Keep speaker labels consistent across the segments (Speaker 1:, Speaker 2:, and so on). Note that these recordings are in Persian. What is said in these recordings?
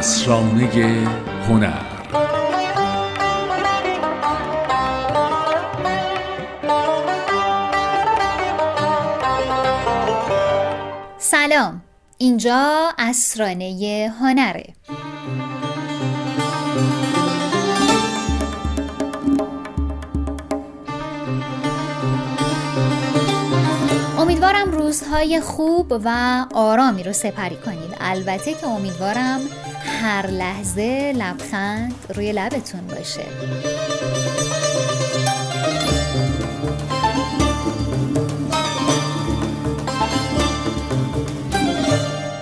Speaker 1: اسرانه هنر.
Speaker 2: سلام. اینجا اسرانه هنره. امیدوارم روزهای خوب و آرامی رو سپری کنید. البته که امیدوارم هر لحظه لبخند روی لبتون باشه.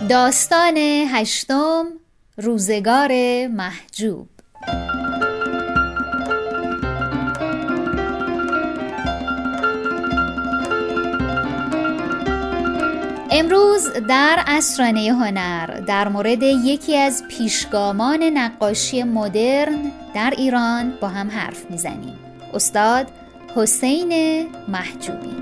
Speaker 2: داستان هشتم روزگار محجوب. امروز در اسرانه هنر در مورد یکی از پیشگامان نقاشی مدرن در ایران با هم حرف می‌زنیم. استاد حسین محجوبی.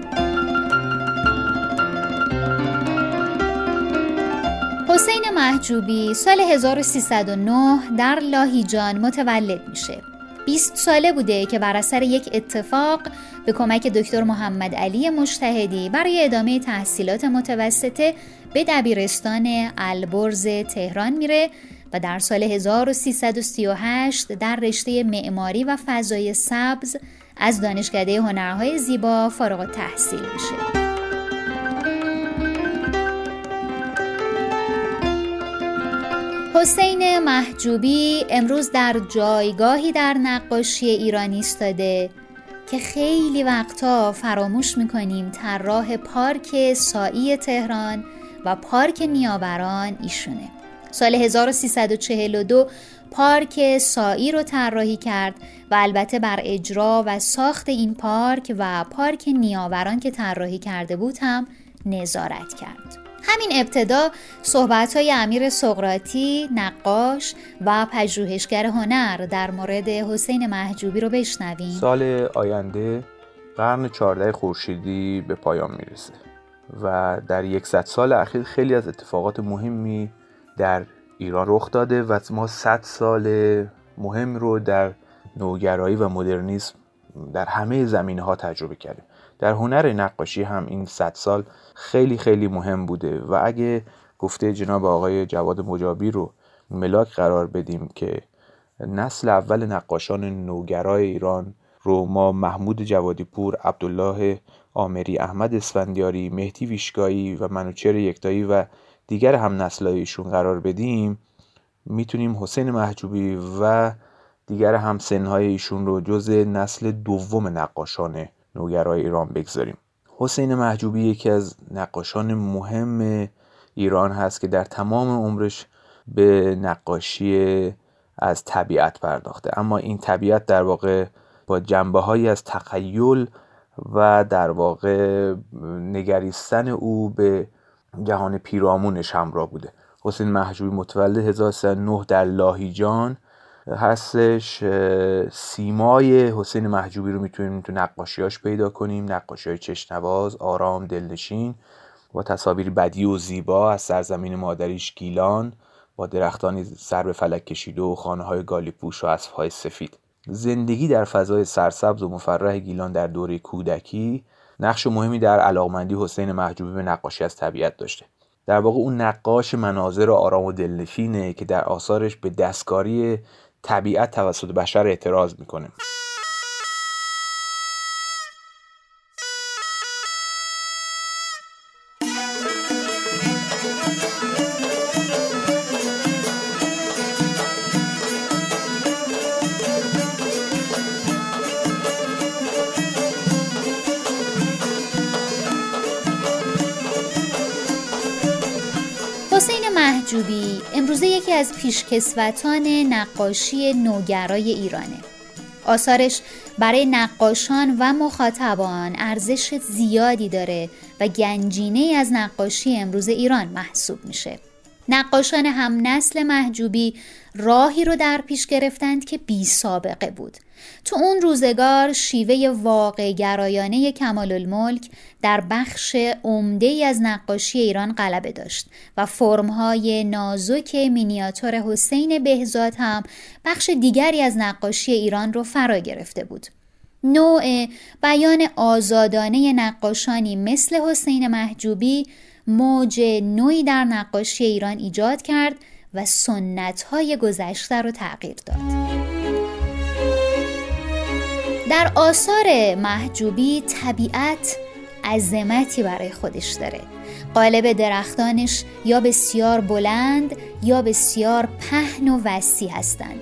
Speaker 2: حسین محجوبی سال 1309 در لاهیجان متولد میشه. 20 ساله بوده که بر اثر یک اتفاق به کمک دکتر محمد علی مشتهدی برای ادامه تحصیلات متوسطه به دبیرستان البرز تهران میره و در سال 1338 در رشته معماری و فضای سبز از دانشکده هنرهای زیبا فارغ تحصیل میشه. حسین محجوبی امروز در جایگاهی در نقاشی ایرانی ایستاده که خیلی وقتا فراموش می‌کنیم طراح پارک سایی تهران و پارک نیاوران ایشونه. سال 1342 پارک سایی رو طراحی کرد و البته بر اجرا و ساخت این پارک و پارک نیاوران که طراحی کرده بود هم نظارت کرد. همین ابتدا صحبت های امیر سقراطی نقاش و پژوهشگر هنر در مورد حسین محجوبی رو بشنویم.
Speaker 3: سال آینده قرن 14 خورشیدی به پایان می‌رسه و در یکصد سال اخیر خیلی از اتفاقات مهمی در ایران رخ داده و ما 100 سال مهم رو در نوگرایی و مدرنیسم در همه زمینه ها تجربه کردیم. در هنر نقاشی هم این 100 سال خیلی خیلی مهم بوده و اگه گفته جناب آقای جواد مجابی رو ملاک قرار بدیم که نسل اول نقاشان نوگرای ایران رو ما محمود جوادی پور، عبدالله آمری، احمد اسفندیاری، مهدی ویشگایی و منوچر یکتایی و دیگر هم نسلایشون قرار بدیم می‌تونیم حسین محجوبی و دیگر هم سنهای ایشون رو جز نسل دوم نقاشان نوگرای ایران بگذاریم. حسین محجوبی یکی از نقاشان مهم ایران هست که در تمام عمرش به نقاشی از طبیعت پرداخته. اما این طبیعت در واقع با جنبه هایی از تخیل و در واقع نگریستن او به جهان پیرامونش همراه بوده. حسین محجوبی متولد 1309 در لاهیجان هستش سیمای حسین محجوبی رو می‌تونیم تو نقاشیاش پیدا کنیم. نقاشی های چشنواز آرام دلنشین با تصاویر بدی و زیبا از سرزمین مادریش گیلان با درختانی سر به فلک کشیده و خانه های گالیپوش و های سفید. زندگی در فضای سرسبز و مفرح گیلان در دوره کودکی نقش مهمی در علاقمندی حسین محجوبی به نقاشی از طبیعت داشته. در واقع اون نقاش مناظر آرام و دلنشینه که در آثارش به دستکاری طبیعت توسط بشر اعتراض می‌کنه.
Speaker 2: محجوبی امروزه یکی از پیشکسوتان نقاشی نوگرای ایرانه. آثارش برای نقاشان و مخاطبان ارزش زیادی داره و گنجینه از نقاشی امروز ایران محسوب میشه. نقاشان هم نسل محجوبی راهی رو در پیش گرفتند که بی سابقه بود. تو اون روزگار شیوه واقع گرایانه کمال الملک در بخش عمده ای از نقاشی ایران غلبه داشت و فرمهای نازک مینیاتور حسین بهزاد هم بخش دیگری از نقاشی ایران رو فرا گرفته بود. نوع بیان آزادانه نقاشانی مثل حسین محجوبی موج نوعی در نقاشی ایران ایجاد کرد و سنت های گذشته رو تغییر داد. در آثار محجوبی طبیعت عظمتی برای خودش داره. قالب درختانش یا بسیار بلند یا بسیار پهن و وسیع هستند.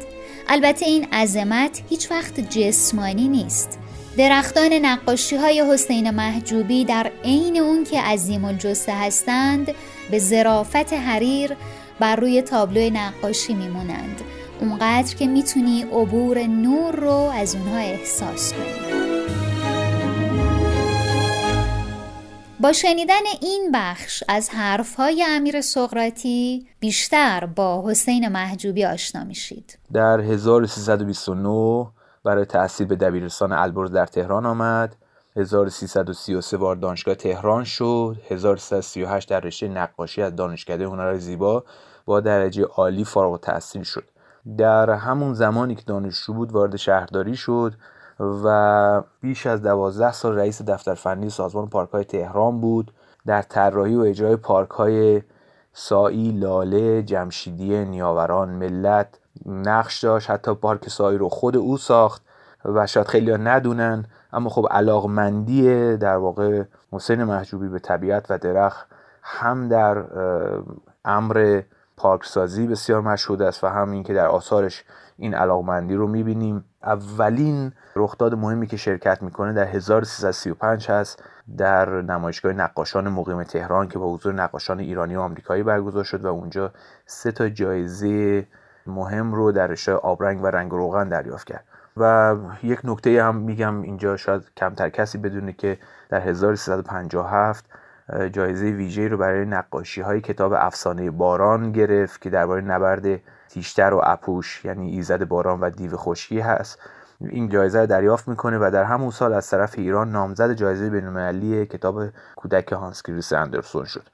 Speaker 2: البته این عظمت هیچ وقت جسمانی نیست. درختان نقاشی های حسین محجوبی در عین اون که عظیم الجسه هستند به ظرافت حریر بر روی تابلو نقاشی میمونند. اونقدر که می‌تونی عبور نور رو از اونها احساس کنی. با شنیدن این بخش از حرفهای امیر سقراطی بیشتر با حسین محجوبی آشنا میشید.
Speaker 3: در 1329 برای تحصیل به دبیرستان البرز در تهران آمد. 1333 وارد دانشگاه تهران شد. 1338 در رشته نقاشی از دانشکده هنرهای زیبا با درجه عالی فارغ التحصیل شد. در همون زمانی که دانشجو بود وارد شهرداری شد و بیش از دوازده سال رئیس دفتر فنی سازمان پارک های تهران بود. در طراحی و اجرای پارک های سایی، لاله، جمشیدی، نیاوران، ملت نقش داشت حتی پارک سایی رو خود او ساخت و شاید خیلی ها ندونن اما خب علاقمندی در واقع حسین محجوبی به طبیعت و درخت هم در امر پارکسازی بسیار مشهود است و هم اینکه در آثارش این علاقمندی رو می‌بینیم. اولین رخداد مهمی که شرکت می‌کنه در 1335 هست در نمایشگاه نقاشان مقیم تهران که با حضور نقاشان ایرانی و آمریکایی برگزار شد و اونجا سه تا جایزه مهم رو در رشته آبرنگ و رنگ روغن دریافت کرد. و یک نکته هم میگم اینجا شاید کمتر کسی بدونه که در 1357 جایزه ویژه رو برای نقاشی های کتاب افسانه باران گرفت که درباره نبرد تیشتر و اپوش یعنی ایزد باران و دیو خشکی هست. این جایزه رو دریافت می‌کنه و در همون سال از طرف ایران نامزد جایزه بینالمللی کتاب کودک هانس کریس اندرسون شد.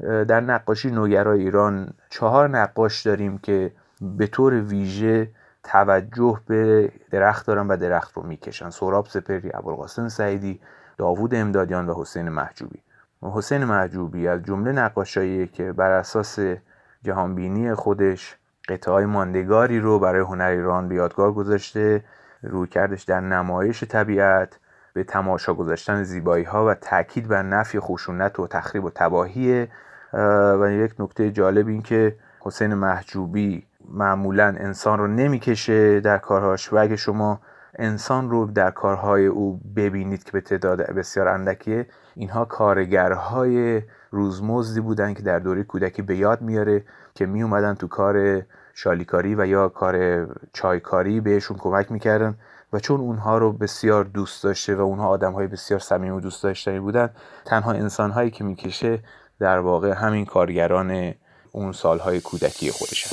Speaker 3: در نقاشی نوگرای ایران چهار نقاش داریم که به طور ویژه توجه به درخت دارن و درخت رو می‌کشن. سوراب سپری ابوالقاسم سعیدی داوود امدادیان و حسین محجوبی. حسین محجوبی از جمله نقاشایی که بر اساس جهانبینی خودش قطعه ماندگاری رو برای هنر ایران به یادگار گذاشته روی کردش در نمایش طبیعت به تماشا گذاشتن زیبایی ها و تاکید بر نفی خشونت و تخریب و تباهی و یک نکته جالب این که حسین محجوبی معمولا انسان رو نمی‌کشه در کارهاش و اگه شما انسان رو در کارهای او ببینید که به تعداد بسیار اندکیه اینها کارگرهای روزمزدی بودن که در دوره کودکی به یاد میاره که می اومدن تو کار شالیکاری و یا کار چایکاری بهشون کمک می‌کردن و چون اونها رو بسیار دوست داشته و اونها آدم های بسیار صمیم و دوست داشتنی بودن تنها انسان هایی که می‌کشه در واقع همین کارگران اون سالهای کودکی خودش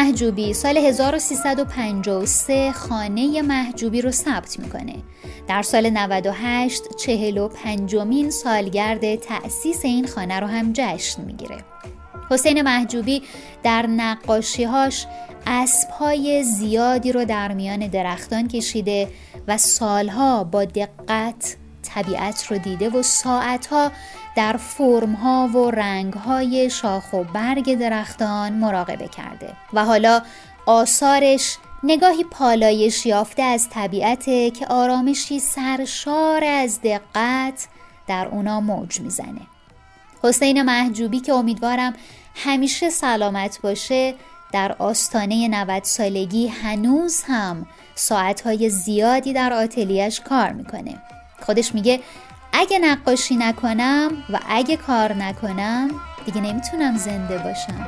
Speaker 2: محجوبی سال 1353 خانه محجوبی رو ثبت می‌کنه. در سال 98 45 مین سالگرد تأسیس این خانه رو هم جشن می‌گیره. حسین محجوبی در نقاشیهاش اسبهای زیادی رو در میان درختان کشیده و سالها با دقت طبیعت رو دیده و ساعتها در فرمها و رنگهای شاخ و برگ درختان مراقبه کرده و حالا آثارش نگاهی پالایش یافته از طبیعته که آرامشی سرشار از دقت در اونا موج می‌زنه. حسین محجوبی که امیدوارم همیشه سلامت باشه در آستانه 90 سالگی هنوز هم ساعتهای زیادی در آتلیش کار می‌کنه. خودش میگه اگه نقاشی نکنم و اگه کار نکنم دیگه نمی‌تونم زنده باشم.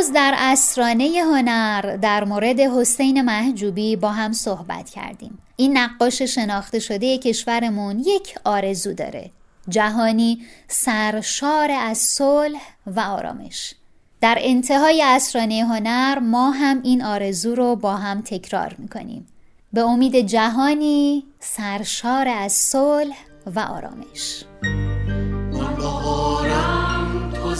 Speaker 2: امروز در اسرانه هنر در مورد حسین محجوبی با هم صحبت کردیم. این نقاش شناخته شده کشورمون یک آرزو داره. جهانی سرشار از صلح و آرامش. در انتهای اسرانه هنر ما هم این آرزو رو با هم تکرار می‌کنیم. به امید جهانی سرشار از صلح و آرامش. تو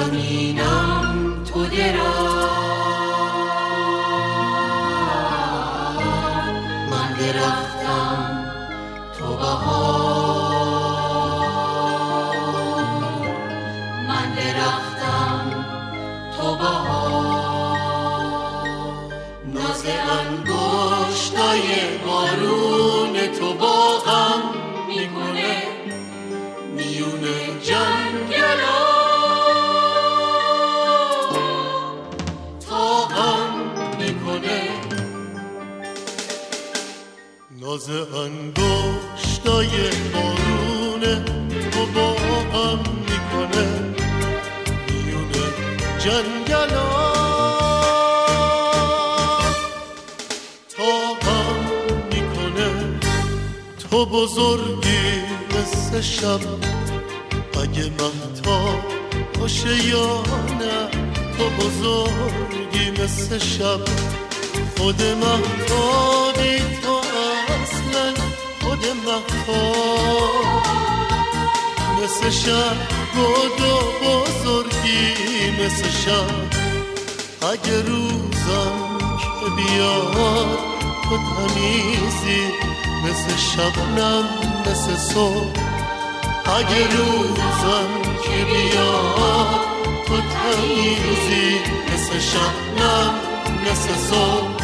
Speaker 2: زمینم تو درم من درختم تو بهار. من درختم تو بهار. ناز انگشتای بارون
Speaker 4: انگشتای بارونه تو با هم می‌کنه. میون جنگلا. تا هم می‌کنه. تو بزرگی مثل شب. اگه محتا باشه یا نه تو بزرگی مثل شب. خود محتابی خود مقام. مثل شب بود و بزرگی مثل شب. اگه روزم که بیاد تو تمیزی. مثل شبنم مثل صبح. اگه روزم که بیاد تو تمیزی. مثل شبنم مثل صبح.